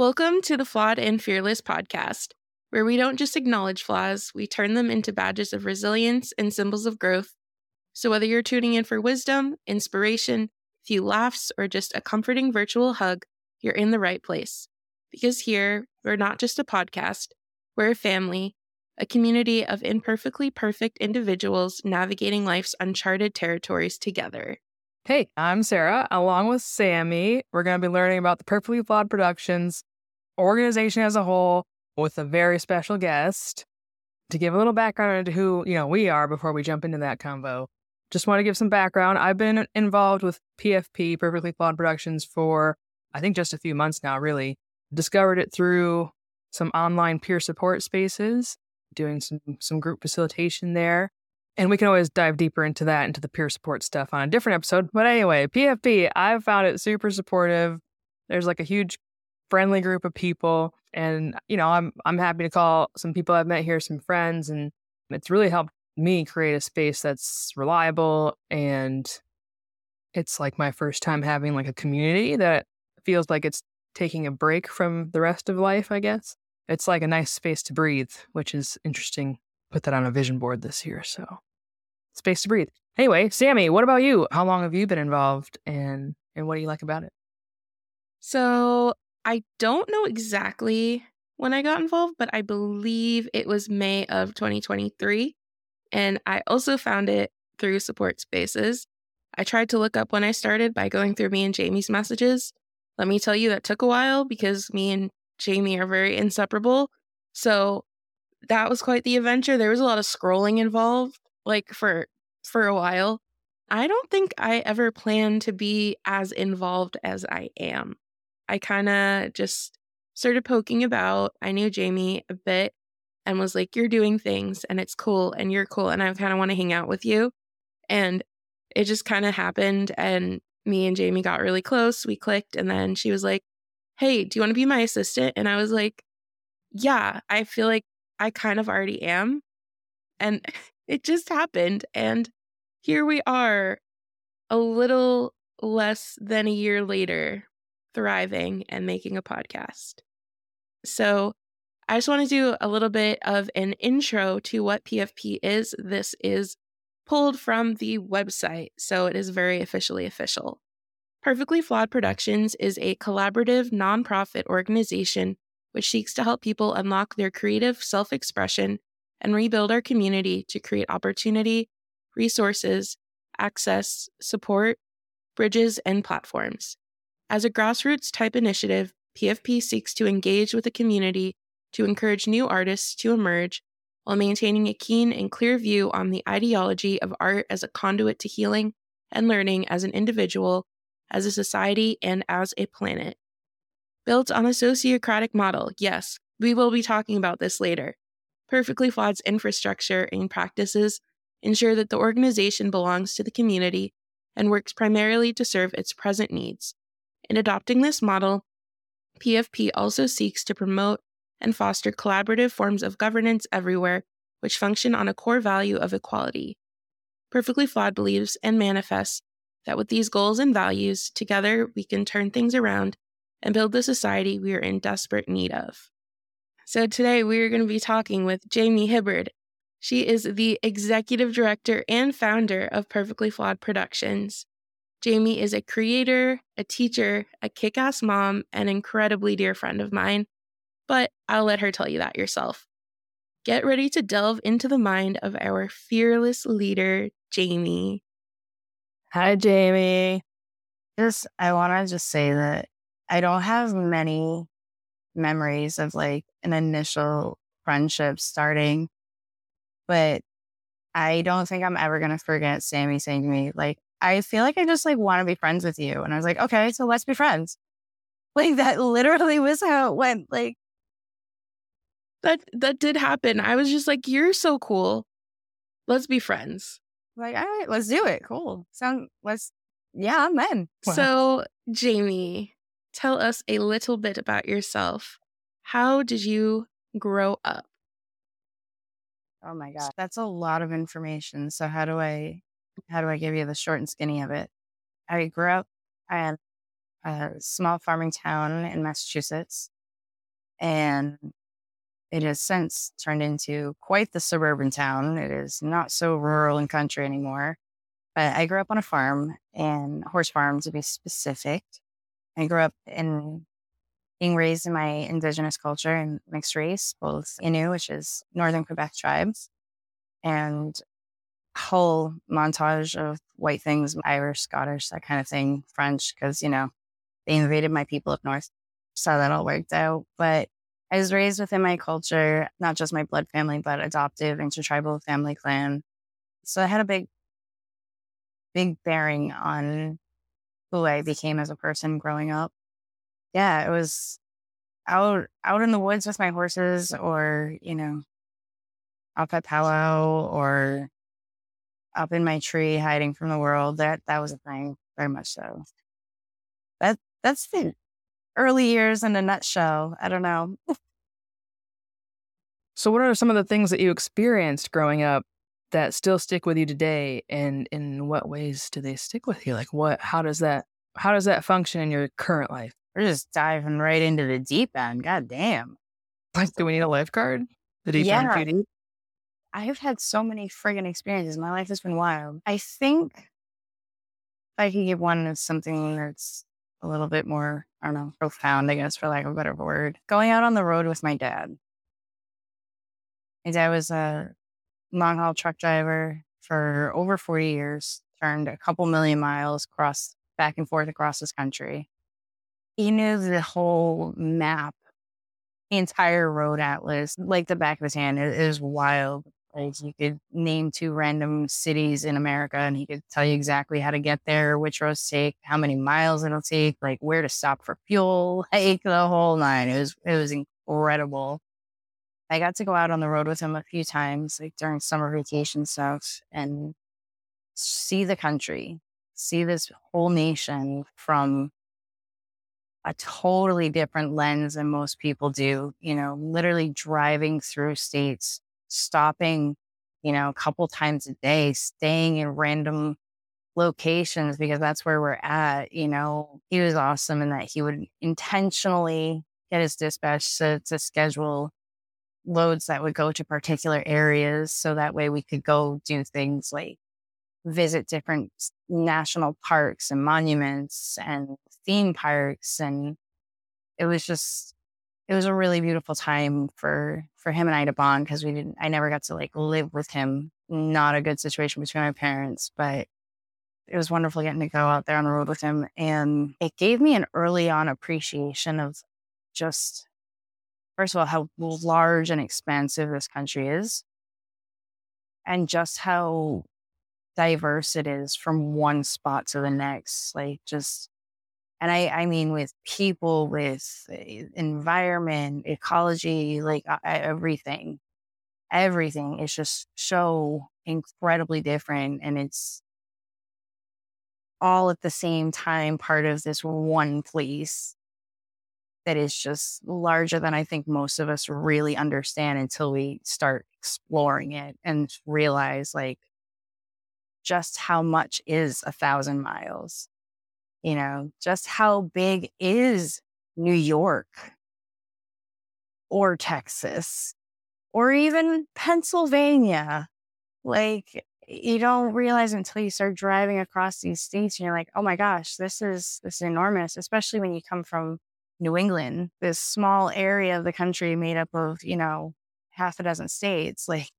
Welcome to the Flawed and Fearless podcast, where we don't just acknowledge flaws, we turn them into badges of resilience and symbols of growth. So, whether you're tuning in for wisdom, inspiration, a few laughs, or just a comforting virtual hug, you're in the right place. Because here, we're not just a podcast, we're a family, a community of imperfectly perfect individuals navigating life's uncharted territories together. Hey, I'm Sarah. Along with Sammy, we're going to be learning about the Perfectly Flawed Productions organization as a whole with a very special guest. To give a little background into who, you know, we are before we jump into that convo. Just want to give some background. I've been involved with PFP, Perfectly Flawed Productions, for I think just a few months now, really. Discovered it through some online peer support spaces, doing some some group facilitation there. And we can always dive deeper into that, into the peer support stuff on a different episode. But anyway, PFP, I've found it super supportive. There's like a huge friendly group of people. And, you know, I'm I'm happy to call some people I've met here some friends. And it's really helped me create a space that's reliable and it's like my first time having like a community that feels like it's taking a break from the rest of life, I guess. It's like a nice space to breathe, which is interesting. Put that on a vision board this year. So space to breathe. Anyway, Sammy, what about you? How long have you been involved and and what do you like about it? So, I don't know exactly when I got involved, but I believe it was May of 2023. And I also found it through support spaces. I tried to look up when I started by going through me and Jayme's messages. Let me tell you, that took a while because me and Jayme are very inseparable. So that was quite the adventure. There was a lot of scrolling involved, like for for a while. I don't think I ever planned to be as involved as I am. I kind of just started poking about. I knew Jayme a bit and was like, You're doing things and it's cool and you're cool. And I kind of want to hang out with you. And it just kind of happened. And me and Jayme got really close. We clicked. And then she was like, Hey, do you want to be my assistant? And I was like, Yeah, I feel like I kind of already am. And it just happened. And here we are, a little less than a year later, thriving and making a podcast. So, I just want to do a little bit of an intro to what PFP is. This is pulled from the website, so it is very officially official. Perfectly Flawed Productions is a collaborative nonprofit organization which seeks to help people unlock their creative self expression and rebuild our community to create opportunity, resources, access, support, bridges, and platforms. As a grassroots type initiative, PFP seeks to engage with the community to encourage new artists to emerge while maintaining a keen and clear view on the ideology of art as a conduit to healing and learning as an individual, as a society, and as a planet. Built on a sociocratic model, yes, we will be talking about this later. Perfectly Flawed's infrastructure and practices ensure that the organization belongs to the community and works primarily to serve its present needs. In adopting this model, PFP also seeks to promote and foster collaborative forms of governance everywhere, which function on a core value of equality. Perfectly Flawed believes and manifests that with these goals and values, together we can turn things around and build the society we are in desperate need of. So, today we are going to be talking with Jayme Hibbard. She is the executive director and founder of Perfectly Flawed Productions. Jayme is a creator, a teacher, a kick ass mom, and incredibly dear friend of mine but I'll let her tell you that yourself. Get ready to delve into the mind of our fearless leader, Jayme. Hi, Jayme. Just, I want to just say that I don't have many memories of like an initial friendship starting, but I don't think I'm ever going to forget Sammy saying to me, like, I feel like I just like want to be friends with you. And I was like, okay, so let's be friends. Like that literally was how it went. Like that that did happen. I was just like, "You're so cool. Let's be friends." Like, all right, let's do it. Cool. Sound let's yeah, I'm in. Wow. So, Jayme, tell us a little bit about yourself. How did you grow up? Oh my god, that's a lot of information. So how do I how do I give you the short and skinny of it? I grew up in a small farming town in Massachusetts. And it has since turned into quite the suburban town. It is not so rural and country anymore. But I grew up on a farm and horse farm to be specific. I grew up in being raised in my indigenous culture and mixed race, both Innu, which is northern Quebec tribes, and whole montage of white things, Irish, Scottish, that kind of thing, French, because, you know, they invaded my people up north. So that all worked out. But I was raised within my culture, not just my blood family, but adoptive, intertribal family clan. So I had a big, big bearing on who I became as a person growing up. Yeah, it was out out in the woods with my horses or, you know, up at powwow or up in my tree hiding from the world. That that was a thing, very much so. That that's the early years in a nutshell. I don't know. so, what are some of the things that you experienced growing up that still stick with you today, and in what ways do they stick with you? Like, what? How does that? How does that function in your current life? We're just diving right into the deep end. God damn. Like, do we need a lifeguard? The deep yeah. end deep? I've had so many friggin' experiences. My life has been wild. I think if I could give one of something that's a little bit more, I don't know, profound, I guess, for lack of a better word. Going out on the road with my dad. My dad was a long haul truck driver for over 40 years, turned a couple million miles across back and forth across this country. He knew the whole map, the entire road atlas, like the back of his hand. It, it was wild. Like you could name two random cities in America and he could tell you exactly how to get there, which roads take, how many miles it'll take, like where to stop for fuel, like the whole nine. It was it was incredible. I got to go out on the road with him a few times, like during summer vacation stuff, and see the country, see this whole nation from a totally different lens than most people do. You know, literally driving through states stopping, you know, a couple times a day, staying in random locations because that's where we're at. You know, he was awesome in that he would intentionally get his dispatch to, to schedule loads that would go to particular areas so that way we could go do things like visit different national parks and monuments and theme parks and it was just it was a really beautiful time for for him and I to bond because we didn't I never got to like live with him. Not a good situation between my parents, but it was wonderful getting to go out there on the road with him. And it gave me an early on appreciation of just first of all, how large and expansive this country is. And just how diverse it is from one spot to the next. Like just and I, I mean with people, with eh, environment, ecology, like uh, everything, everything is just so incredibly different, and it's all at the same time part of this one place that is just larger than I think most of us really understand until we start exploring it and realize like just how much is a thousand miles you know, just how big is New York or Texas or even Pennsylvania? Like, you don't realize until you start driving across these states and you're like, oh my gosh, this is this is enormous, especially when you come from New England, this small area of the country made up of, you know, half a dozen states. Like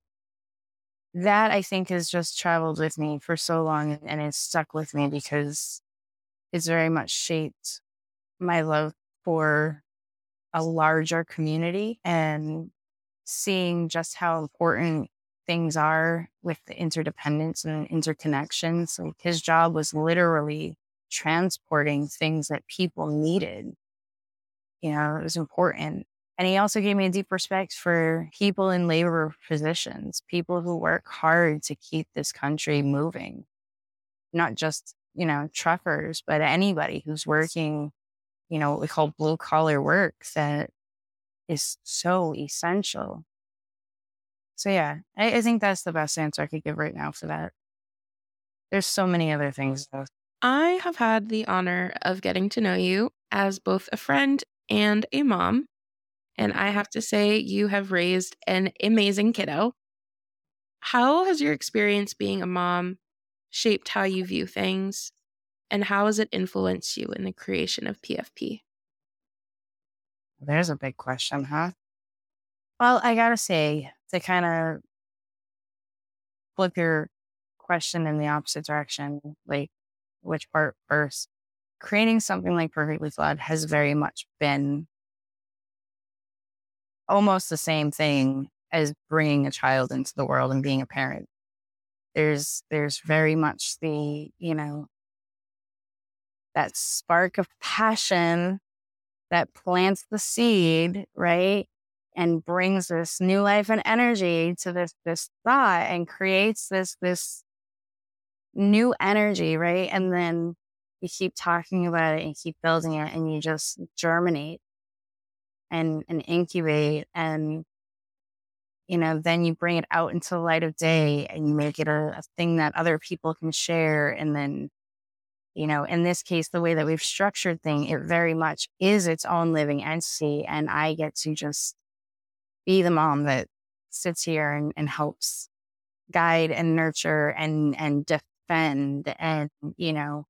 that I think has just traveled with me for so long and it's stuck with me because it's very much shaped my love for a larger community and seeing just how important things are with the interdependence and interconnections. So his job was literally transporting things that people needed. You know, it was important. And he also gave me a deep respect for people in labor positions, people who work hard to keep this country moving, not just you know, truckers, but anybody who's working, you know, what we call blue collar work that is so essential. So yeah, I, I, think that's the best answer I could give right now for that. There's so many other things though. I have had the honor of getting to know you as both a friend and a mom. And I have to say, you have raised an amazing kiddo. How has your experience being a mom shaped how you view things? And how has it influenced you in the creation of PFP? There's a big question, huh? Well, I gotta say, to kind of flip your question in the opposite direction, like which part first, creating something like Perfectly Flawed has very much been almost the same thing as bringing a child into the world and being a parent. There's there's very much the, you know, that spark of passion that plants the seed, right? And brings this new life and energy to this this thought and creates this this new energy, right? And then you keep talking about it and keep building it and you just germinate and and incubate and you know then you bring it out into the light of day and you make it a, a thing that other people can share and then you know in this case the way that we've structured thing it very much is its own living entity and i get to just be the mom that sits here and, and helps guide and nurture and and defend and you know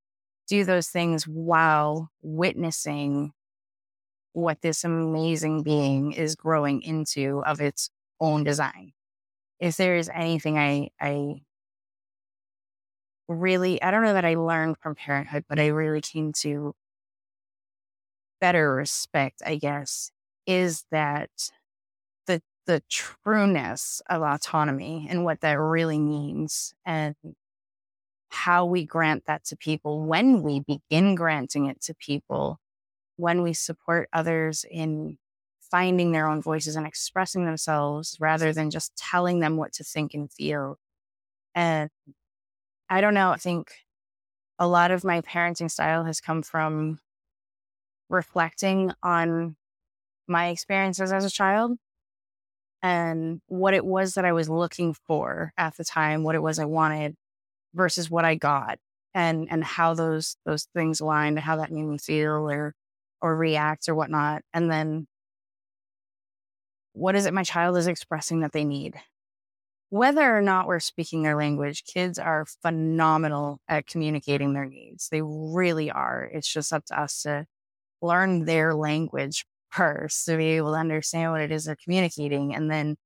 do those things while witnessing what this amazing being is growing into of its own design. If there is anything I, I really, I don't know that I learned from parenthood, but I really came to better respect, I guess, is that the the trueness of autonomy and what that really means and how we grant that to people when we begin granting it to people when we support others in finding their own voices and expressing themselves rather than just telling them what to think and feel. And I don't know, I think a lot of my parenting style has come from reflecting on my experiences as a child and what it was that I was looking for at the time, what it was I wanted versus what I got and and how those those things aligned, how that made me feel or or react or whatnot. And then what is it my child is expressing that they need? Whether or not we're speaking their language, kids are phenomenal at communicating their needs. They really are. It's just up to us to learn their language first to be able to understand what it is they're communicating and then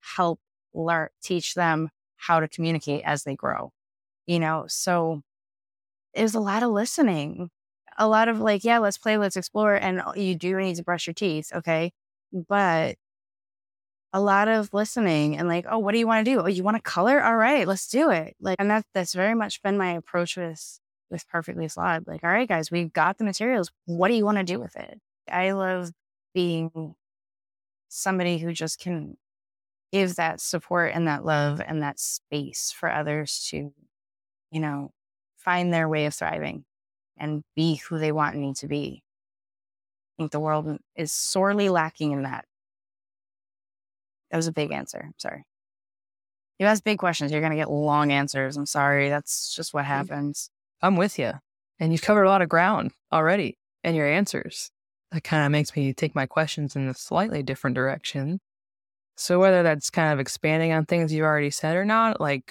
help learn, teach them how to communicate as they grow. You know, so it was a lot of listening a lot of like, yeah, let's play, let's explore. And uh, you do need to brush your teeth. Okay. But a lot of listening and like, oh, what do you want to do? Oh, you want to color? All right, let's do it. Like, and that that's very much been my approach with with perfectly flawed. Like, all right, guys, we've got the materials. What do you want to do with it? I love being somebody who just can give that support and that love and that space for others to, you know, find their way of thriving and be who they want me to be. I think the world is sorely lacking in that. That was a big answer. I'm sorry. You ask big questions, you're going to get long answers. I'm sorry. That's just what mm. happens. I'm with you. And you've covered a lot of ground already in your answers. That kind of makes me take my questions in a slightly different direction. So, whether that's kind of expanding on things you've already said or not, like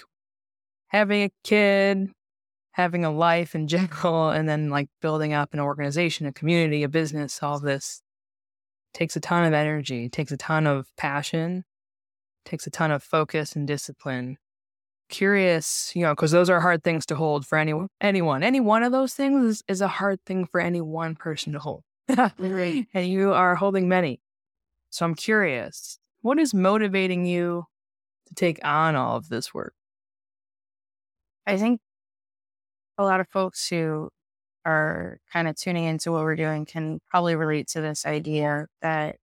having a kid, having a life in general and then like building up an organization, a community, a business, all this takes a ton of energy, takes a ton of passion, takes a ton of focus and discipline. Curious, you know, because those are hard things to hold for anyone. Anyone, any one of those things is, is a hard thing for any one person to hold. and you are holding many. So I'm curious, what is motivating you to take on all of this work? I think a lot of folks who are kind of tuning into what we're doing can probably relate to this idea that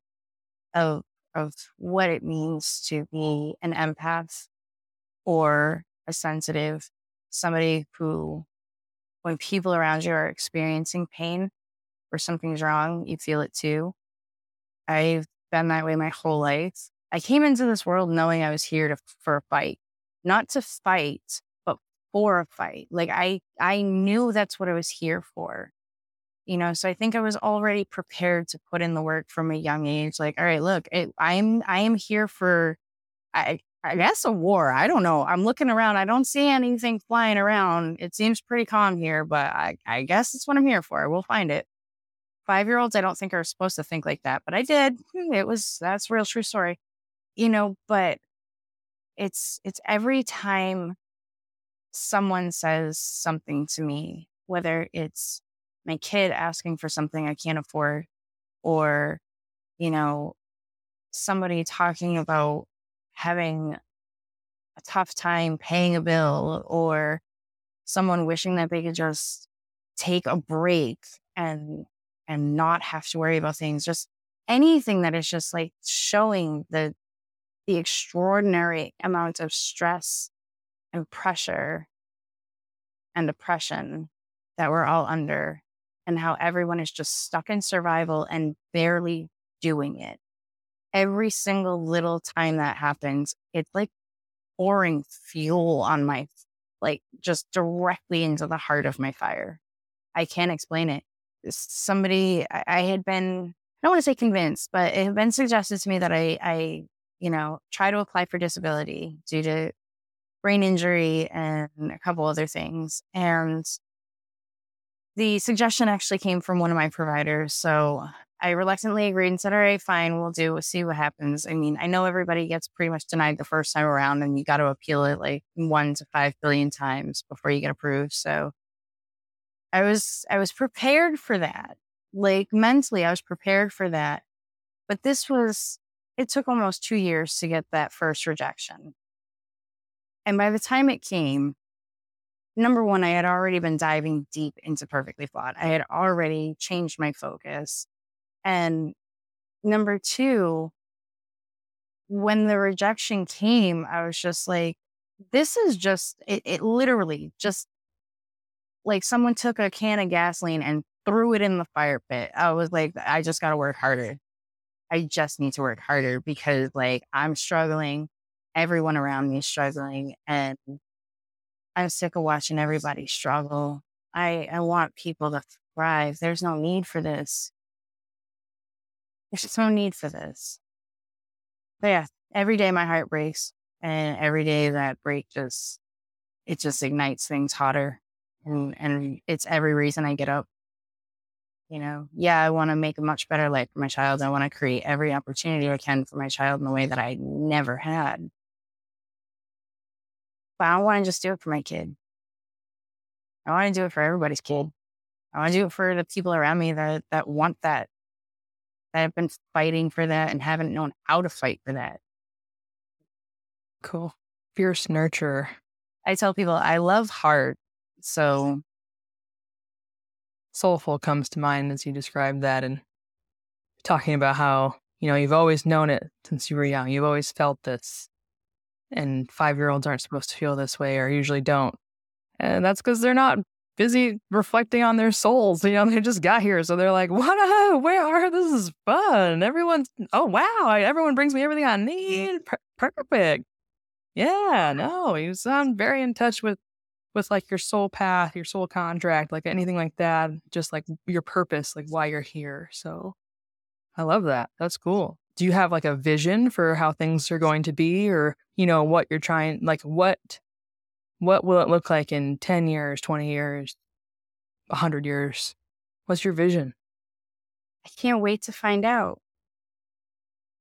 of of what it means to be an empath or a sensitive, somebody who when people around you are experiencing pain or something's wrong, you feel it too. I've been that way my whole life. I came into this world knowing I was here to, for a fight, not to fight, but for a fight. Like I I knew that's what I was here for. You know, so I think I was already prepared to put in the work from a young age. Like, all right, look, it, I'm I am here for I I guess a war. I don't know. I'm looking around. I don't see anything flying around. It seems pretty calm here, but I, I guess it's what I'm here for. We'll find it. Five year olds, I don't think are supposed to think like that, but I did. Hmm, it was that's real true story. You know, but it's it's every time someone says something to me, whether it's my kid asking for something I can't afford, or, you know, somebody talking about having a tough time paying a bill or someone wishing that they could just take a break and and not have to worry about things just anything that is just like showing the the extraordinary amount of stress and pressure and oppression that we're all under and how everyone is just stuck in survival and barely doing it every single little time that happens, it's like pouring fuel on my, like just directly into the heart of my fire. I can't explain it. Somebody, I, I had been, I don't want to say convinced, but it had been suggested to me that I, I, you know, try to apply for disability due to brain injury and a couple other things. And the suggestion actually came from one of my providers. So I reluctantly agreed and said, all right, fine, we'll do, we'll see what happens. I mean, I know everybody gets pretty much denied the first time around and you got to appeal it like one to five billion times before you get approved. So I was, I was prepared for that. Like mentally, I was prepared for that. But this was, it took almost two years to get that first rejection. And by the time it came, number one, I had already been diving deep into Perfectly Flawed. I had already changed my focus. And number two, when the rejection came, I was just like, this is just, it, it literally just like someone took a can of gasoline and threw it in the fire pit. I was like, I just got to work harder. I just need to work harder because like I'm struggling. Everyone around me is struggling. And I'm sick of watching everybody struggle. I, I want people to thrive. There's no need for this. There's just no need for this. But yeah, every day my heart breaks. And every day that break just, it just ignites things hotter. And, and it's every reason I get up. You know, yeah, I want to make a much better life for my child. I want to create every opportunity I can for my child in a way that I never had. But I don't want to just do it for my kid. I want to do it for everybody's kid. I want to do it for the people around me that, that want that that have been fighting for that and haven't known how to fight for that. Cool. Fierce nurturer. I tell people I love heart. So soulful comes to mind as you describe that and talking about how, you know, you've always known it since you were young. You've always felt this. And five year olds aren't supposed to feel this way or usually don't. And that's because they're not busy reflecting on their souls. You know, they just got here. So they're like, what? Where are? This is fun. Everyone's, oh, wow. Everyone brings me everything I need. Perfect. Yeah, no, you sound very in touch with with like your soul path, your soul contract, like anything like that, just like your purpose, like why you're here. So I love that. That's cool. Do you have like a vision for how things are going to be or, you know, what you're trying like what what will it look like in 10 years, 20 years, 100 years? What's your vision? I can't wait to find out.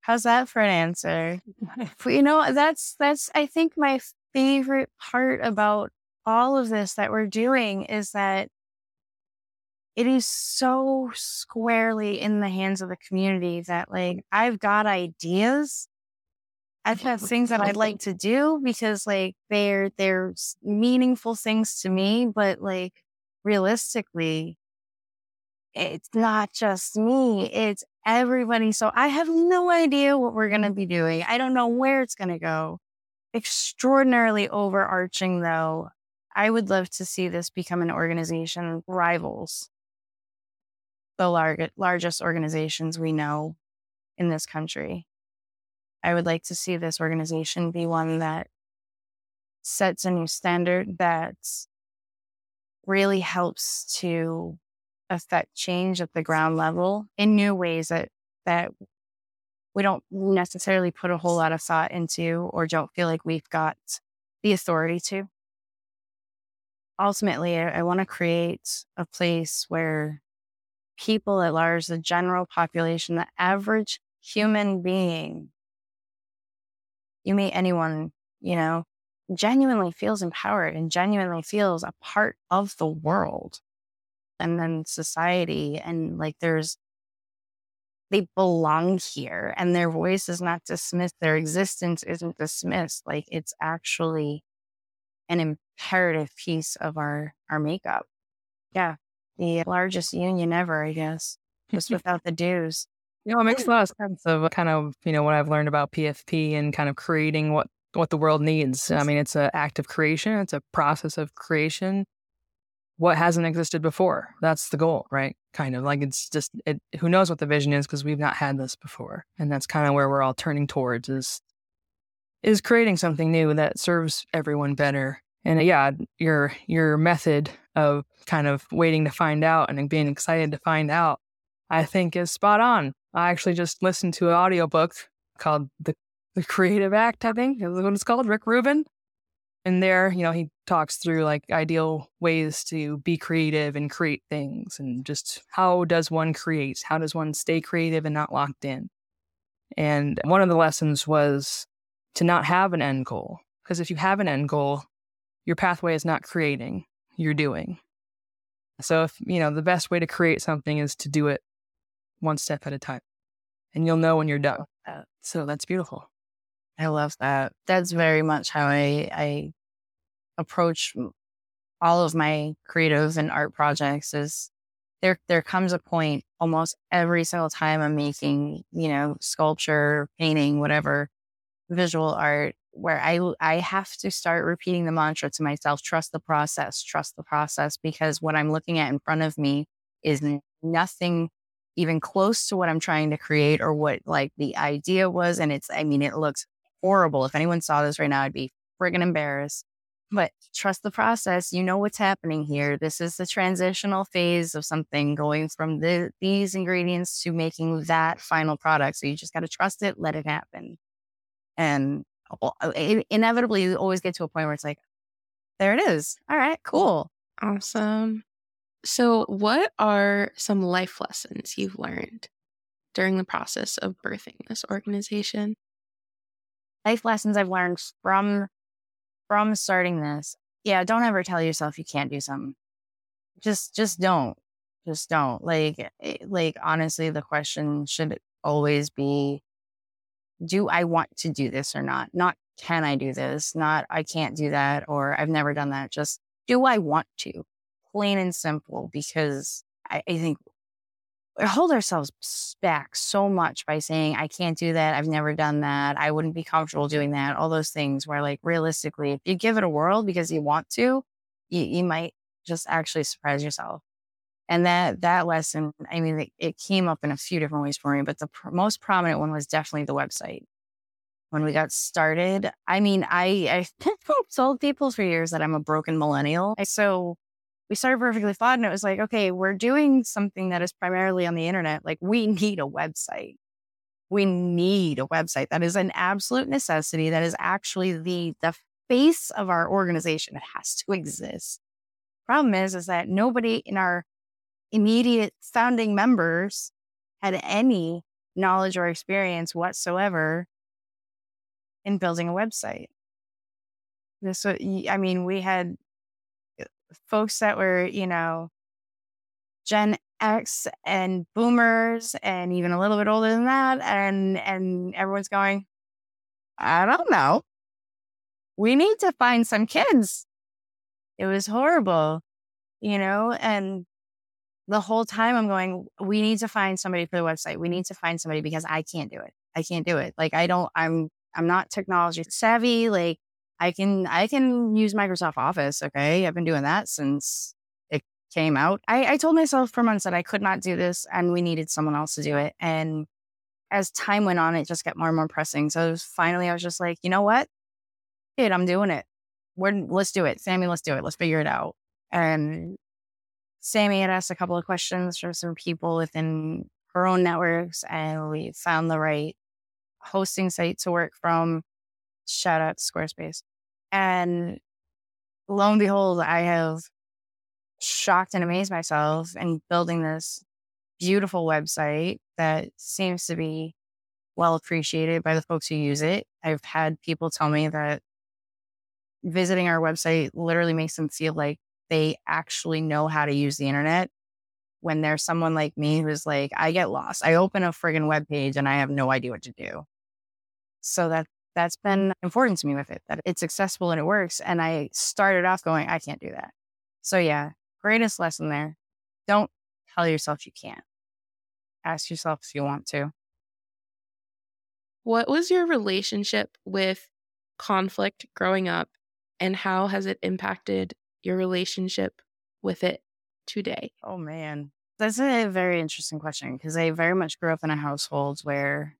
How's that for an answer? you know, that's that's I think my favorite part about all of this that we're doing is that it is so squarely in the hands of the community that like I've got ideas I've had things that I'd like to do because like they're they're meaningful things to me, but like realistically, it's not just me, it's everybody. So I have no idea what we're gonna be doing. I don't know where it's gonna go. Extraordinarily overarching though, I would love to see this become an organization rivals the lar- largest organizations we know in this country. I would like to see this organization be one that sets a new standard that really helps to affect change at the ground level in new ways that that we don't necessarily put a whole lot of thought into or don't feel like we've got the authority to. Ultimately, I, I want to create a place where people at large, the general population, the average human being, you meet anyone, you know, genuinely feels empowered and genuinely feels a part of the world and then society. And like there's, they belong here and their voice is not dismissed. Their existence isn't dismissed. Like it's actually an imperative piece of our, our makeup. Yeah. The largest union ever, I guess, just without the dues. You know, it makes a mm. lot of sense of kind of, you know, what I've learned about PFP and kind of creating what what the world needs. I mean, it's an act of creation, it's a process of creation. What hasn't existed before? That's the goal, right? Kind of like it's just it, who knows what the vision is because we've not had this before, and that's kind of where we're all turning towards is is creating something new that serves everyone better. And yeah, your your method of kind of waiting to find out and being excited to find out, I think is spot on. I actually just listened to an audiobook called The the Creative Act, I think is what it's called, Rick Rubin. And there, you know, he talks through like ideal ways to be creative and create things and just how does one create? How does one stay creative and not locked in? And one of the lessons was to not have an end goal. Because if you have an end goal, your pathway is not creating, you're doing. So if, you know, the best way to create something is to do it one step at a time. And you'll know when you're done. So that's beautiful. I love that. That's very much how I, I approach all of my creative and art projects is there there comes a point almost every single time I'm making, you know, sculpture, painting, whatever, visual art, where I I have to start repeating the mantra to myself, trust the process, trust the process, because what I'm looking at in front of me is nothing even close to what I'm trying to create or what like the idea was. And it's, I mean, it looks horrible. If anyone saw this right now, I'd be friggin' embarrassed. But trust the process. You know what's happening here. This is the transitional phase of something going from the, these ingredients to making that final product. So you just got to trust it, let it happen. And inevitably, you always get to a point where it's like, there it is. All right, cool. Awesome. So, what are some life lessons you've learned during the process of birthing this organization? life lessons I've learned from from starting this. Yeah, don't ever tell yourself you can't do something. Just just don't. Just don't. Like eh, like honestly the question should always be do I want to do this or not? Not can I do this? Not I can't do that or I've never done that. Just do I want to? Plain and simple because I, I think we hold ourselves back so much by saying, I can't do that. I've never done that. I wouldn't be comfortable doing that. All those things where, like, realistically, if you give it a whirl because you want to, you, you might just actually surprise yourself. And that, that lesson, I mean, it, it came up in a few different ways for me, but the pr- most prominent one was definitely the website. When we got started, I mean, I, I told people for years that I'm a broken millennial. So we started perfectly flawed and it was like okay we're doing something that is primarily on the internet like we need a website we need a website that is an absolute necessity that is actually the the face of our organization it has to exist problem is is that nobody in our immediate founding members had any knowledge or experience whatsoever in building a website this i mean we had uh, folks that were, you know, Gen X and boomers and even a little bit older than that. And and everyone's going, I don't know. We need to find some kids. It was horrible, you know, and the whole time I'm going, we need to find somebody for the website. We need to find somebody because I can't do it. I can't do it. Like I don't, I'm I'm not technology savvy. Like I can I can use Microsoft Office. Okay, I've been doing that since it came out. I, I told myself for months that I could not do this, and we needed someone else to do it. And as time went on, it just got more and more pressing. So finally, I was just like, you know what, kid, I'm doing it. We're let's do it, Sammy. Let's do it. Let's figure it out. And Sammy had asked a couple of questions from some people within her own networks, and we found the right hosting site to work from. Shout out to Squarespace. And lo and behold, I have shocked and amazed myself in building this beautiful website that seems to be well appreciated by the folks who use it. I've had people tell me that visiting our website literally makes them feel like they actually know how to use the internet when there's someone like me who's like, I get lost. I open a friggin' web page and I have no idea what to do. So that that's been important to me with it, that it's accessible and it works. And I started off going, I can't do that. So yeah, greatest lesson there. Don't tell yourself you can't. Ask yourself if you want to. What was your relationship with conflict growing up and how has it impacted your relationship with it today? Oh man. That's a very interesting question because I very much grew up in a household where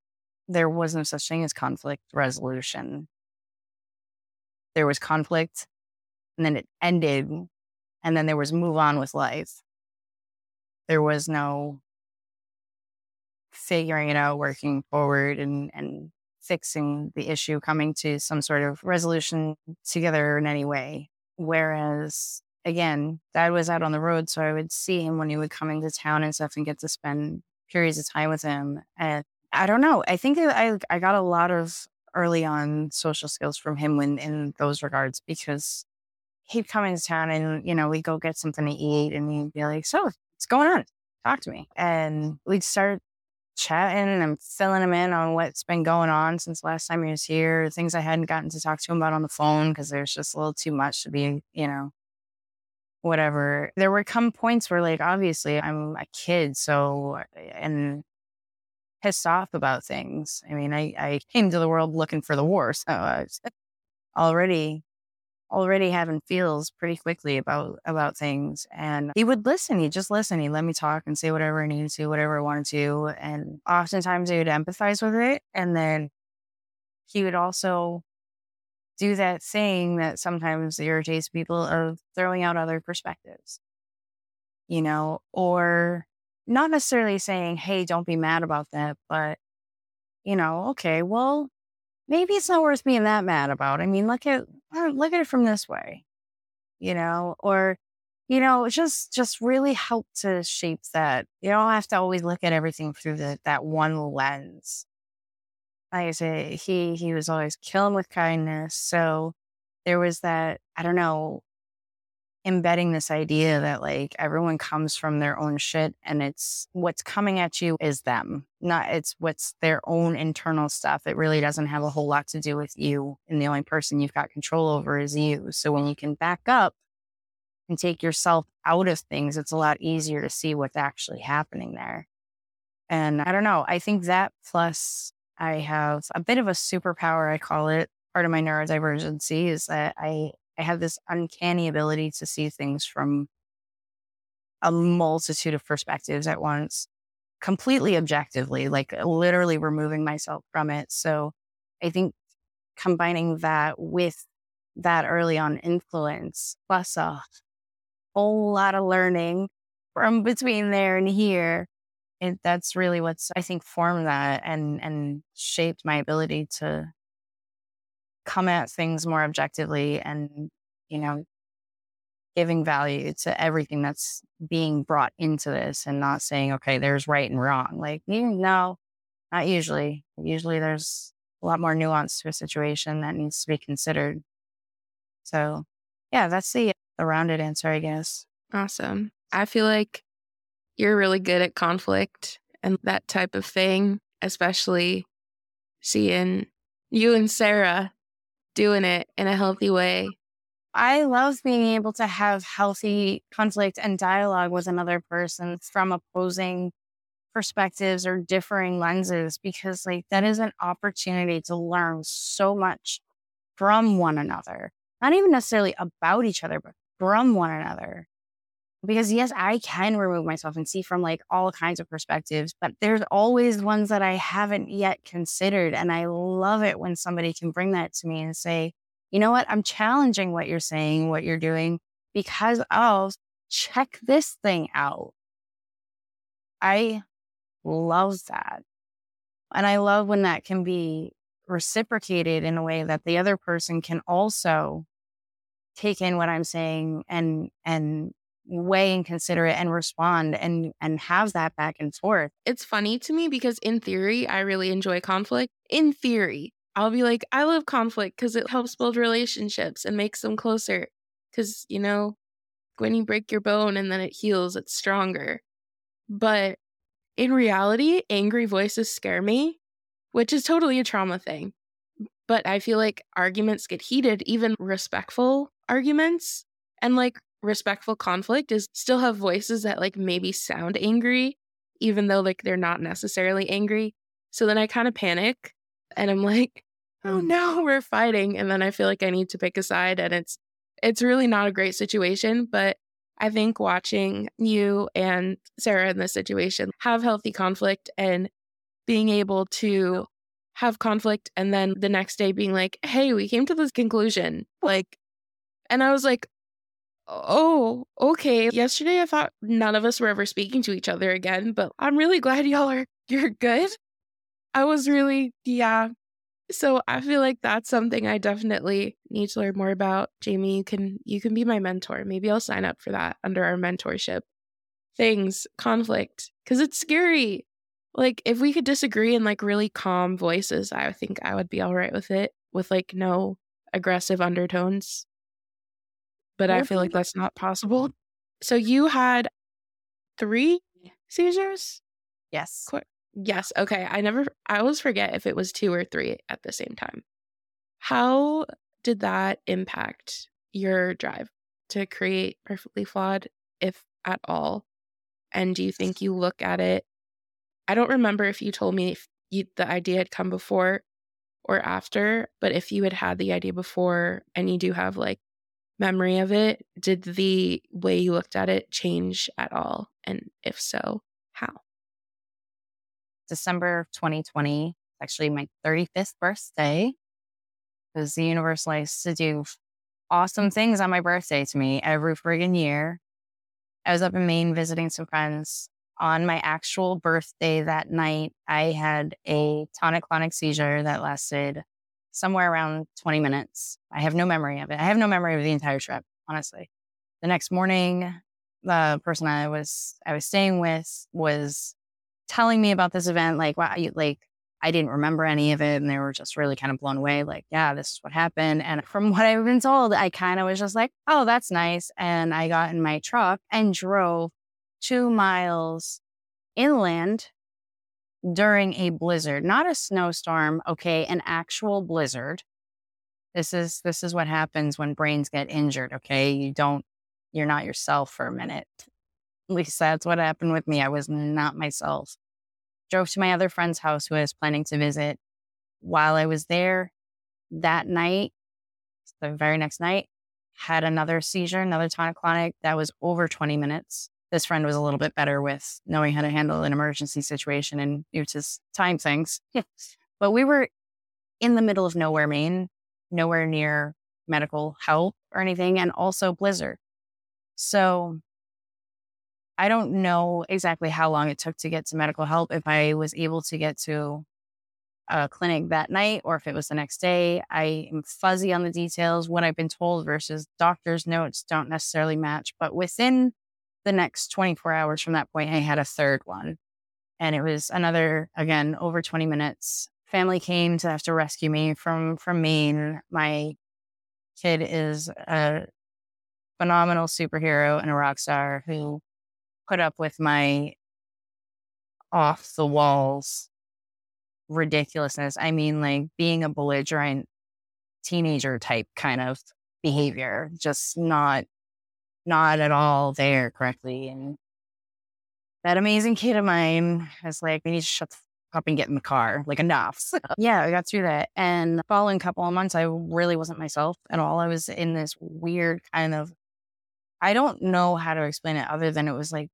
there was no such thing as conflict resolution. There was conflict and then it ended and then there was move on with life. There was no figuring it out, working forward and, and fixing the issue, coming to some sort of resolution together in any way. Whereas again, dad was out on the road, so I would see him when he would come into town and stuff and get to spend periods of time with him. And I don't know. I think I I got a lot of early on social skills from him when in those regards because he'd come into town and you know we'd go get something to eat and he'd be like, "So what's going on? Talk to me." And we'd start chatting and I'm filling him in on what's been going on since last time he was here, things I hadn't gotten to talk to him about on the phone because there's just a little too much to be, you know, whatever. There would come points where, like, obviously I'm a kid, so, uh, and pissed off about things. I mean, I, I came to the world looking for the war, so I was already already having feels pretty quickly about about things and he would listen he'd just listen he'd let me talk and say whatever i needed to whatever i wanted to and oftentimes he would empathize with it and then he would also do that thing that sometimes irritates people of throwing out other perspectives you know or not necessarily saying hey don't be mad about that but you know okay well maybe it's not worth being that mad about. I mean, look at uh, look at it from this way, you know, or you know, just just really help to shape that. You don't have to always look at everything through the, that one lens. Like I say, he he was always killing with kindness. So there was that I don't know embedding this idea that like everyone comes from their own shit and it's what's coming at you is them not it's what's their own internal stuff. It really doesn't have a whole lot to do with you and the only person you've got control over is you. So when you can back up and take yourself out of things it's a lot easier to see what's actually happening there. And i don't know i think that plus i have a bit of a superpower i call it. Part of my neurodivergency is that i I have this uncanny ability to see things from a multitude of perspectives at once, completely objectively, like uh, literally removing myself from it. So I think combining that with that early on influence, plus a whole lot of learning from between there and here. And that's really what's I think formed that and and shaped my ability to come at things more objectively and, you know, giving value to everything that's being brought into this and not saying, okay, there's right and wrong. Like, no, not usually. Usually there's a lot more nuance to a situation that needs to be considered. So, yeah, that's the, the rounded answer, I guess. Awesome. I feel like you're really good at conflict and that type of thing, especially seeing you and Sarah doing it in a healthy way. I love being able to have healthy conflict and dialogue with another person from opposing perspectives or differing lenses because like that is an opportunity to learn so much from one another. Not even necessarily about each other, but from one another because yes, I can remove myself and see from like all kinds of perspectives, but there's always ones that I haven't yet considered. And I love it when somebody can bring that to me and say, you know what? I'm challenging what you're saying, what you're doing because of check this thing out. I love that. And I love when that can be reciprocated in a way that the other person can also take in what I'm saying and and weigh and consider it and respond and and have that back and forth. It's funny to me because in theory I really enjoy conflict. In theory, I'll be like I love conflict cuz it helps build relationships and makes them closer cuz you know when you break your bone and then it heals it's stronger. But in reality, angry voices scare me, which is totally a trauma thing. But I feel like arguments get heated, even respectful arguments. And like respectful conflict is still have voices that like maybe sound angry, even though like they're not necessarily angry. So then I kind of panic and I'm like, oh no, we're fighting. And then I feel like I need to pick a side and it's it's really not a great situation. But I think watching you and Sarah in this situation have healthy conflict and being able to have conflict and then the next day being like, hey, we came to this conclusion. Like, and I was like, oh, okay. Yesterday I thought none of us were ever speaking to each other again, but I'm really glad y'all are, you're good. I was really, yeah. So I feel like that's something I definitely need to learn more about. Jayme, you can you can be my mentor. Maybe I'll sign up for that under our mentorship. Things, conflict, cuz it's scary. Like if we could disagree in like really calm voices, I think I would be all right with it with like no aggressive undertones but I feel like that's not possible. So you had three seizures? Yes. Qu- yes. Okay. I never, I always forget if it was two or three at the same time. How did that impact your drive to create Perfectly Flawed, if at all? And do you think you look at it? I don't remember if you told me if you, the idea had come before or after, but if you had had the idea before and you do have like memory of it, did the way you looked at it change at all? And if so, how? December of 2020, actually my 35th birthday, because the universe likes to do awesome things on my birthday to me every friggin' year. I was up in Maine visiting some friends. On my actual birthday that night, I had a tonic clonic seizure that lasted somewhere around 20 minutes. I have no memory of it. I have no memory of the entire trip, honestly. The next morning, the person I was I was staying with was telling me about this event. Like, wow, like I didn't remember any of it, and they were just really kind of blown away. Like, yeah, this is what happened. And from what I've been told, I kind of was just like, oh, that's nice. And I got in my truck and drove two miles inland during a blizzard, not a snowstorm, okay, an actual blizzard. This is this is what happens when brains get injured, okay? You don't you're not yourself for a minute. At least that's what happened with me. I was not myself. Drove to my other friend's house who I was planning to visit. While I was there that night, the very next night, had another seizure, another tonic clonic that was over 20 minutes this friend was a little bit better with knowing how to handle an emergency situation and knew to time things. but we were in the middle of nowhere, Maine, nowhere near medical help or anything, and also blizzard. So I don't know exactly how long it took to get to medical help. If I was able to get to a clinic that night or if it was the next day, I am fuzzy on the details. What I've been told versus doctor's notes don't necessarily match. But within the next 24 hours from that point, I had a third one. And it was another, again, over 20 minutes. Family came to have to rescue me from from Maine. My kid is a phenomenal superhero and a rock star who put up with my off the walls ridiculousness. I mean, like being a belligerent teenager type kind of behavior, just not not at all there correctly. And that amazing kid of mine was like, we need to shut the up and get in the car, like enough. So, yeah, I got through that. And following couple of months, I really wasn't myself at all. I was in this weird kind of, I don't know how to explain it other than it was like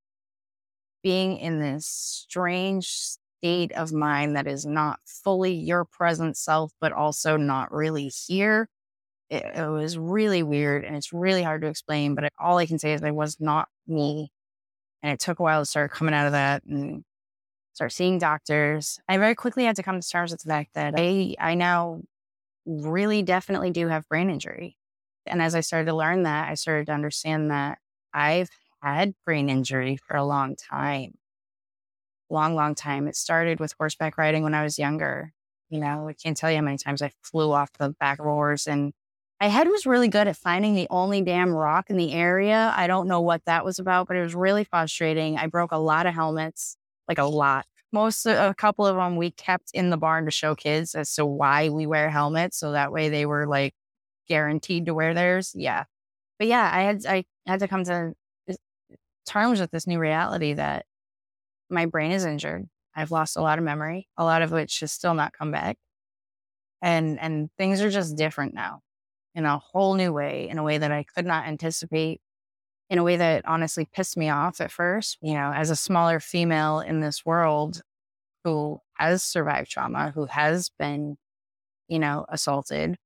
being in this strange state of mind that is not fully your present self, but also not really here. It, it was really weird and it's really hard to explain. But all I can say is I was not me. And it took a while to start coming out of that and start seeing doctors. I very quickly had to come to terms with the fact that I, I now really definitely do have brain injury. And as I started to learn that, I started to understand that I've had brain injury for a long time. Long, long time. It started with horseback riding when I was younger. You know, I can't tell you how many times I flew off the back of a horse and my head was really good at finding the only damn rock in the area. I don't know what that was about, but it was really frustrating. I broke a lot of helmets, like a lot. Most, a couple of them we kept in the barn to show kids as to why we wear helmets. So that way they were like guaranteed to wear theirs. Yeah. But yeah, I had, I had to come to terms with this new reality that my brain is injured. I've lost a lot of memory, a lot of which has still not come back. And, and things are just different now in a whole new way, in a way that I could not anticipate, in a way that honestly pissed me off at first. You know, as a smaller female in this world who has survived trauma, who has been, you know, assaulted.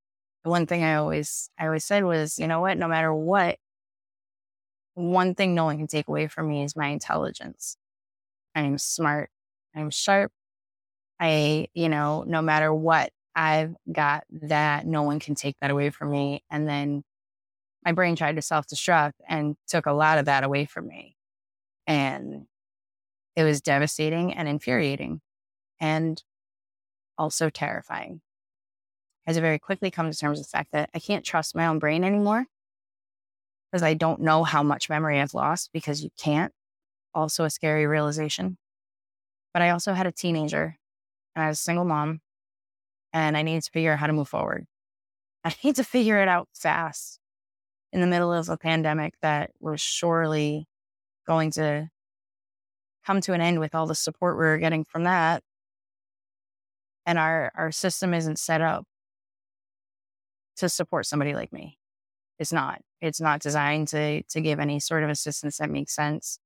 The one thing I always I always said was, you know what, no matter what, one thing no one can take away from me is my intelligence. I am smart. I'm sharp. I, you know, no matter what, I've got that. No one can take that away from me. And then my brain tried to self destruct and took a lot of that away from me. And it was devastating and infuriating and also terrifying. I had very quickly come to terms with the fact that I can't trust my own brain anymore because I don't know how much memory I've lost because you can't. Also, a scary realization. But I also had a teenager and I was a single mom and I need to figure out how to move forward. I need to figure it out fast in the middle of a pandemic that we're surely going to come to an end with all the support we were getting from that. And our, our system isn't set up to support somebody like me. It's not. It's not designed to to give any sort of assistance that makes sense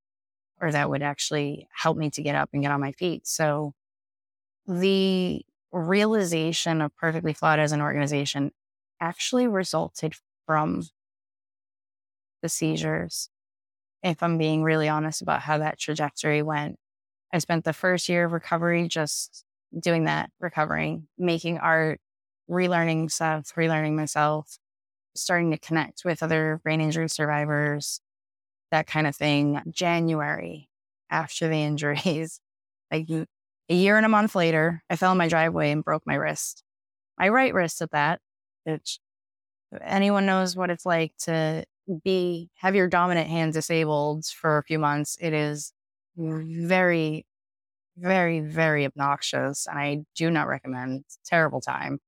or that would actually help me to get up and get on my feet. So the realization of Perfectly Flawed as an organization actually resulted from the seizures. If I'm being really honest about how that trajectory went, I spent the first year of recovery just doing that, recovering, making art, relearning stuff, relearning myself, starting to connect with other brain injury survivors, that kind of thing. January, after the injuries, like a year and a month later, I fell in my driveway and broke my wrist. My right wrist at that, which anyone knows what it's like to be have your dominant hand disabled for a few months. It is very, very, very obnoxious. And I do not recommend. Terrible time.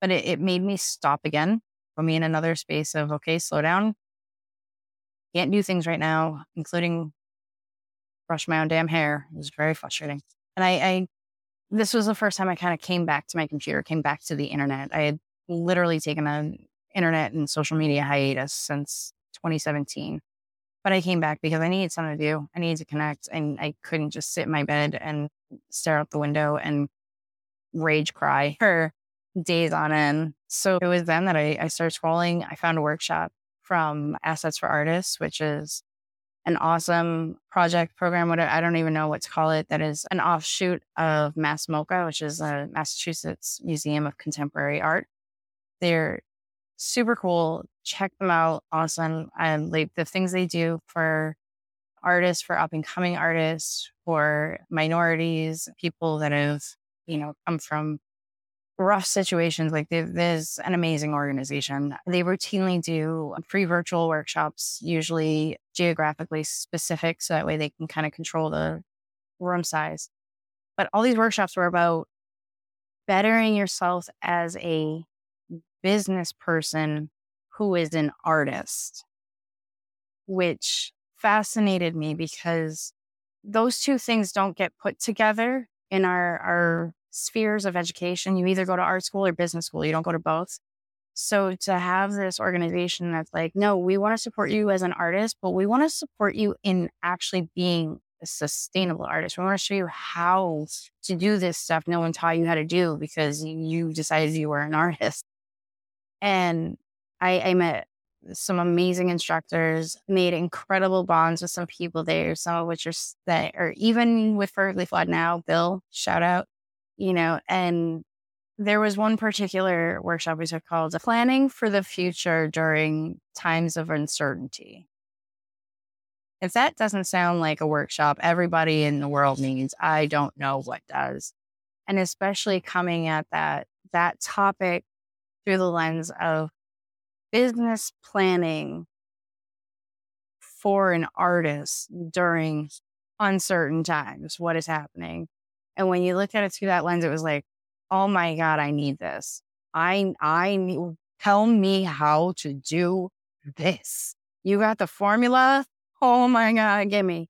But it, it made me stop again, put me in another space of okay, slow down. Can't do things right now, including brush my own damn hair. It was very frustrating. And I, I this was the first time I kind of came back to my computer, came back to the internet. I had literally taken an internet and social media hiatus since 2017. But I came back because I needed something to do. I needed to connect and I couldn't just sit in my bed and stare out the window and rage cry for days on end. So it was then that I, I started scrolling. I found a workshop from Assets for Artists, which is an awesome project program. What I don't even know what to call it. That is an offshoot of Mass MoCA, which is a Massachusetts Museum of Contemporary Art. They're super cool. Check them out. Awesome. And like the things they do for artists, for up and coming artists, for minorities, people that have, you know, come from rough situations, like there's an amazing organization. They routinely do free virtual workshops, usually geographically specific, so that way they can kind of control the room size. But all these workshops were about bettering yourself as a business person who is an artist, which fascinated me because those two things don't get put together in our, our spheres of education. You either go to art school or business school, you don't go to both. So to have this organization that's like, no, we want to support you as an artist, but we want to support you in actually being a sustainable artist. We want to show you how to do this stuff no one taught you how to do because you decided you were an artist. And I, I met some amazing instructors, made incredible bonds with some people there, some of which are that, or even with Perfectly Flawed now, Bill, shout out, you know, and there was one particular workshop we took called Planning for the Future During Times of Uncertainty. If that doesn't sound like a workshop everybody in the world needs, I don't know what does. And especially coming at that that topic through the lens of business planning for an artist during uncertain times, what is happening. And when you look at it through that lens, it was like, oh my God, I need this. I, I tell me how to do this. You got the formula? Oh my God, give me.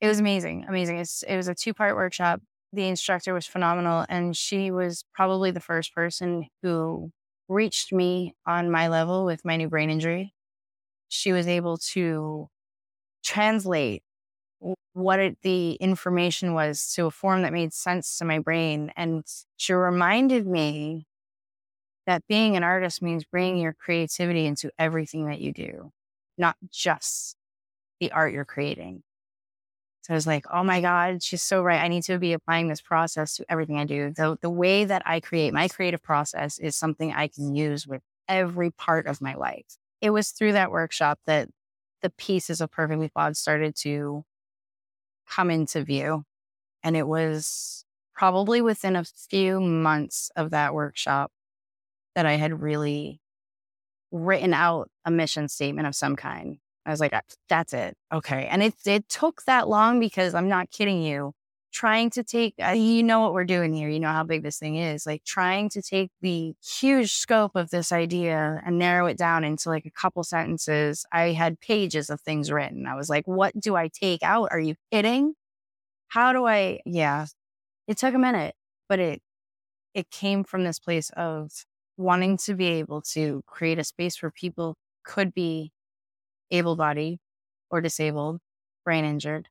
It was amazing. Amazing. It's, it was a two part workshop. The instructor was phenomenal. And she was probably the first person who reached me on my level with my new brain injury. She was able to translate what it, the information was to a form that made sense to my brain. And she reminded me that being an artist means bringing your creativity into everything that you do, not just the art you're creating. So I was like, oh my God, she's so right. I need to be applying this process to everything I do. The, the way that I create my creative process is something I can use with every part of my life. It was through that workshop that the pieces of Perfectly Flawed started to come into view. And it was probably within a few months of that workshop that I had really written out a mission statement of some kind. I was like, that's it. Okay. And it, it took that long because I'm not kidding you. Trying to take, uh, you know what we're doing here. You know how big this thing is. Like trying to take the huge scope of this idea and narrow it down into like a couple sentences. I had pages of things written. I was like, what do I take out? Are you kidding? How do I? Yeah. It took a minute, but it, it came from this place of wanting to be able to create a space where people could be able bodied or disabled, brain injured,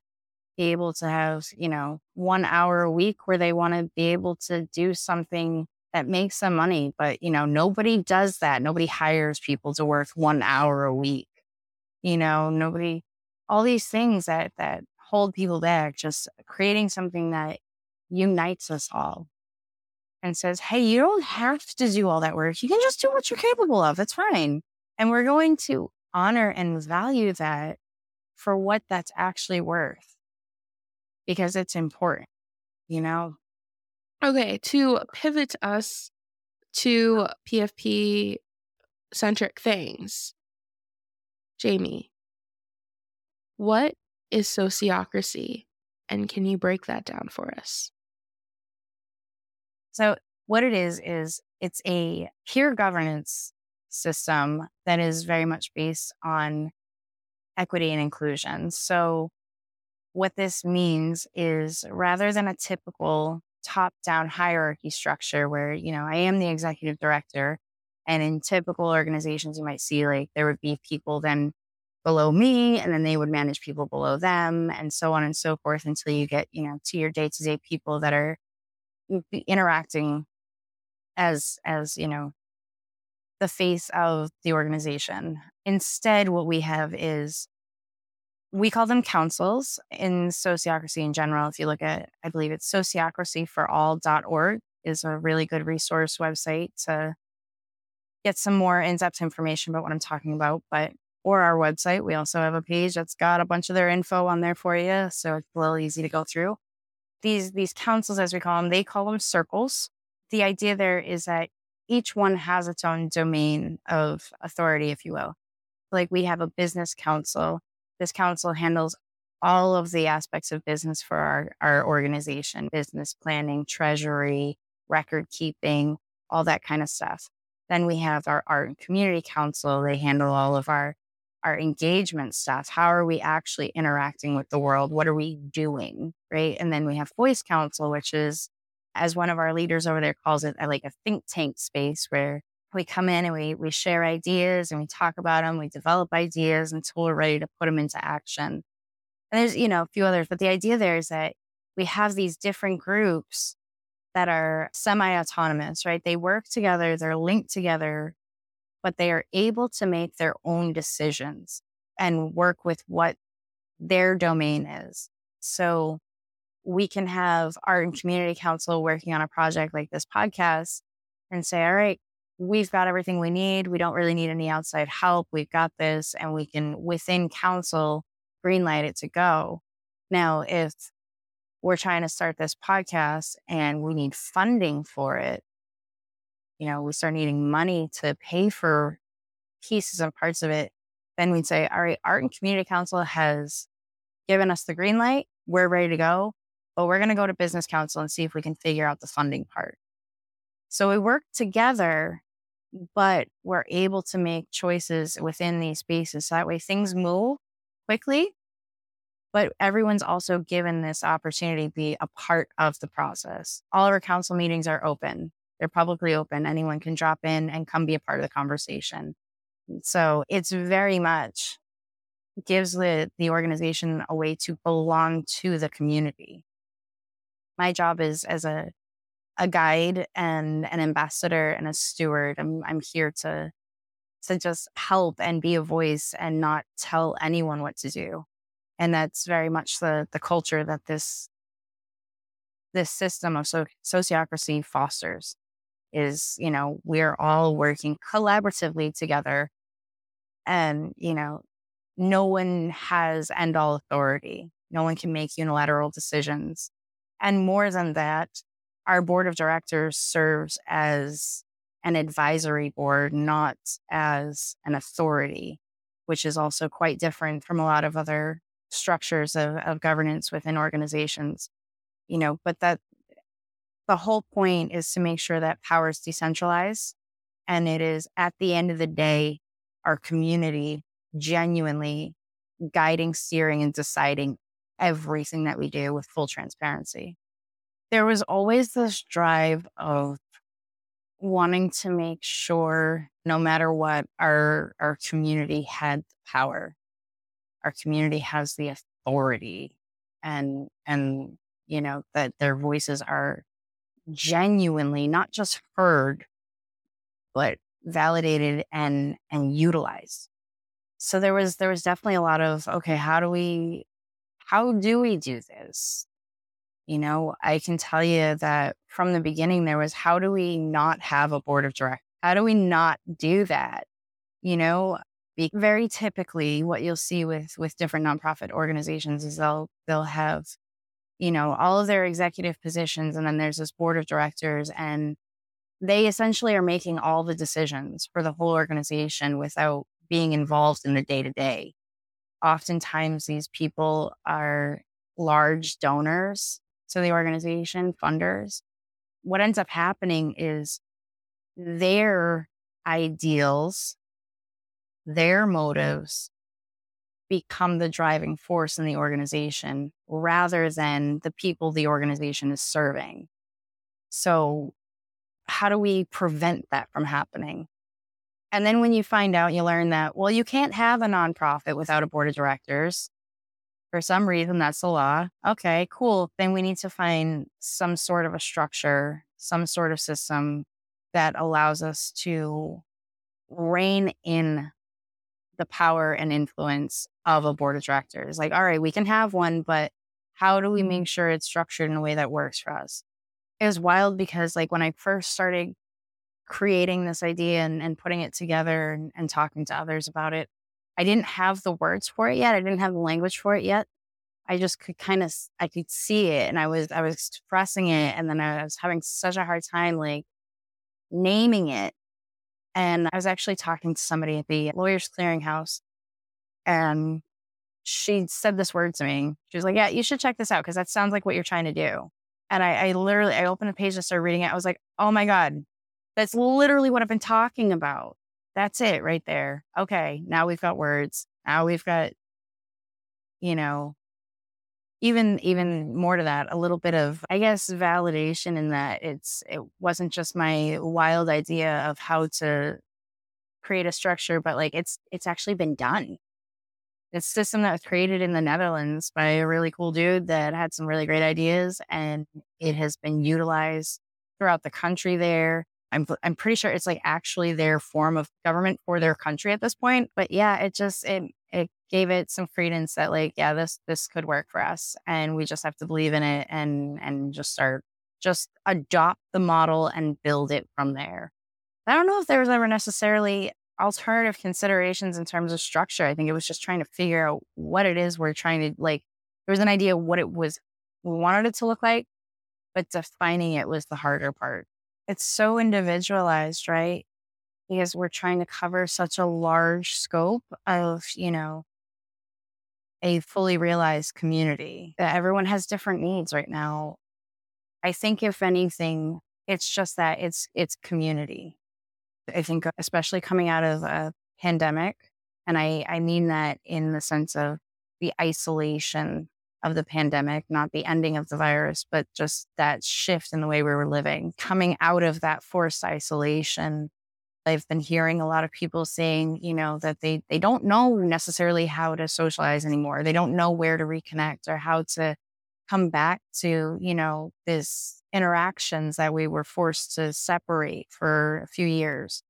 be able to have, you know, one hour a week where they want to be able to do something that makes them money. But, you know, nobody does that. Nobody hires people to work one hour a week. You know, nobody, all these things that, that hold people back, just creating something that unites us all and says, Hey, you don't have to do all that work. You can just do what you're capable of. It's fine. And we're going to honor and value that for what that's actually worth because it's important, you know? Okay, to pivot us to PFP centric things, Jayme, what is sociocracy? And can you break that down for us? So, what it is, is it's a peer governance system that is very much based on equity and inclusion. So, what this means is rather than a typical top down hierarchy structure where, you know, I am the executive director, and in typical organizations, you might see like there would be people then below me, and then they would manage people below them, and so on and so forth until you get, you know, to your day to day people that are interacting as, as, you know, the face of the organization. Instead, what we have is we call them councils in sociocracy in general. If you look at, I believe it's sociocracyforall.org is a really good resource website to get some more in-depth information about what I'm talking about. But or our website, we also have a page that's got a bunch of their info on there for you, so it's a little easy to go through. These these councils, as we call them, they call them circles. The idea there is that each one has its own domain of authority, if you will. Like we have a business council. This council handles all of the aspects of business for our, our organization, business planning, treasury, record keeping, all that kind of stuff. Then we have our art and community council. They handle all of our, our engagement stuff. How are we actually interacting with the world? What are we doing? Right. And then we have voice council, which is as one of our leaders over there calls it, like a think tank space where we come in and we we share ideas and we talk about them, we develop ideas until we're ready to put them into action. And there's, you know, a few others, but the idea there is that we have these different groups that are semi autonomous, right? They work together, they're linked together, but they are able to make their own decisions and work with what their domain is. So we can have art and community council working on a project like this podcast and say, all right, we've got everything we need. We don't really need any outside help. We've got this, and we can within council greenlight it to go. Now, if we're trying to start this podcast and we need funding for it, you know, we start needing money to pay for pieces and parts of it, then we'd say, all right, Art and Community Council has given us the green light. We're ready to go, but we're going to go to Business Council and see if we can figure out the funding part. So we work together, but we're able to make choices within these spaces. So that way things move quickly, but everyone's also given this opportunity to be a part of the process. All of our council meetings are open. They're publicly open. Anyone can drop in and come be a part of the conversation. So it's very much gives the, the organization a way to belong to the community. My job is as a a guide and an ambassador and a steward. I'm I'm here to to just help and be a voice and not tell anyone what to do. And that's very much the the culture that this this system of so- sociocracy fosters is, you know, we're all working collaboratively together and, you know, no one has end all authority. No one can make unilateral decisions. And more than that, our board of directors serves as an advisory board, not as an authority, which is also quite different from a lot of other structures of, of governance within organizations. You know, but that the whole point is to make sure that power is decentralized. And it is at the end of the day, our community genuinely guiding, steering, and deciding everything that we do with full transparency. There was always this drive of wanting to make sure no matter what our our community had power. Our community has the authority and and you know that their voices are genuinely not just heard but validated and and utilized. So there was there was definitely a lot of okay how do we how do we do this you know i can tell you that from the beginning there was how do we not have a board of directors how do we not do that you know very typically what you'll see with with different nonprofit organizations is they'll they'll have you know all of their executive positions and then there's this board of directors and they essentially are making all the decisions for the whole organization without being involved in the day to day. Oftentimes, these people are large donors to the organization, funders. What ends up happening is their ideals, their motives become the driving force in the organization rather than the people the organization is serving. So, how do we prevent that from happening? And then when you find out, you learn that, well, you can't have a nonprofit without a board of directors. For some reason, that's the law. Okay, cool. Then we need to find some sort of a structure, some sort of system that allows us to rein in the power and influence of a board of directors. Like, all right, we can have one, but how do we mm-hmm. make sure it's structured in a way that works for us? It was wild because, like, when I first started creating this idea and, and putting it together and, and talking to others about it. I didn't have the words for it yet. I didn't have the language for it yet. I just could kind of I could see it and I was I was expressing it and then I was having such a hard time like naming it. And I was actually talking to somebody at the lawyers clearinghouse and she said this word to me. She was like, Yeah, you should check this out because that sounds like what you're trying to do. And I, I literally I opened a page and started reading it. I was like, oh my God, that's literally what I've been talking about. That's it right there. Okay, now we've got words. Now we've got, you know, even even more to that, a little bit of, I guess, validation in that it's it wasn't just my wild idea of how to create a structure, but like it's it's actually been done. It's a system that was created in the Netherlands by a really cool dude that had some really great ideas, and it has been utilized throughout the country there. I'm I'm pretty sure it's like actually their form of government for their country at this point. But yeah, it just it it gave it some credence that like yeah this this could work for us and we just have to believe in it and and just start just adopt the model and build it from there. I don't know if there was ever necessarily alternative considerations in terms of structure. I think it was just trying to figure out what it is we're trying to like. There was an idea of what it was we wanted it to look like, but defining it was the harder part. It's so individualized, right? Because we're trying to cover such a large scope of, you know, a fully realized community that everyone has different needs right now. I think if anything, it's just that it's it's community. I think uh, especially coming out of a pandemic, and I, I mean that in the sense of the isolation of the pandemic, not the ending of the virus, but just that shift in the way we were living. Coming out of that forced isolation, I've been hearing a lot of people saying, you know, that they they don't know necessarily how to socialize anymore. They don't know where to reconnect or how to come back to, you know, this interactions that we were forced to separate for a few years.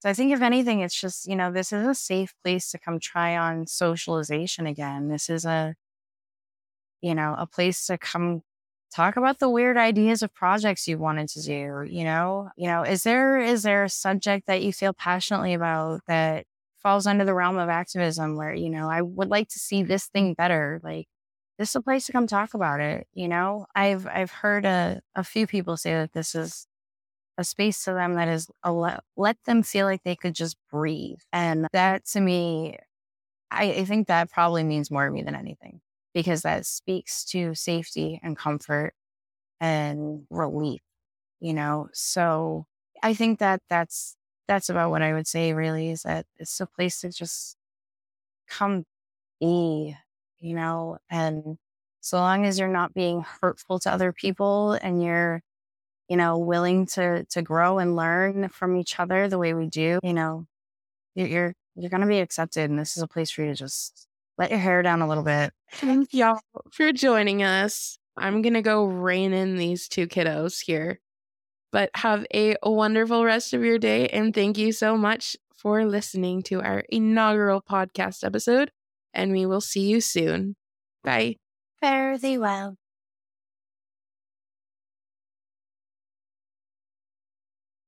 So I think if anything, it's just, you know, this is a safe place to come try on socialization again. This is a, you know, a place to come talk about the weird ideas of projects you wanted to do you know? You know is there is there a subject that you feel passionately about that falls under the realm of activism where you know i would like to see this thing better like this is a place to come talk about it you know? I've i've heard a, a few people say that this is a space to them that is let, let them feel like they could just breathe and that to me I, I think that probably means more to me than anything because that speaks to safety and comfort and relief, you know? So I think that that's, that's about what I would say really is that it's a place to just come be, you know, and so long as you're not being hurtful to other people and you're, you know, willing to, to grow and learn from each other the way we do, you know, you're, you're going to be accepted. And this is a place for you to just let your hair down a little bit. Thank y'all for joining us. I'm going to go rein in these two kiddos here. But have a wonderful rest of your day. And thank you so much for listening to our inaugural podcast episode. And we will see you soon. Bye. Fare thee well.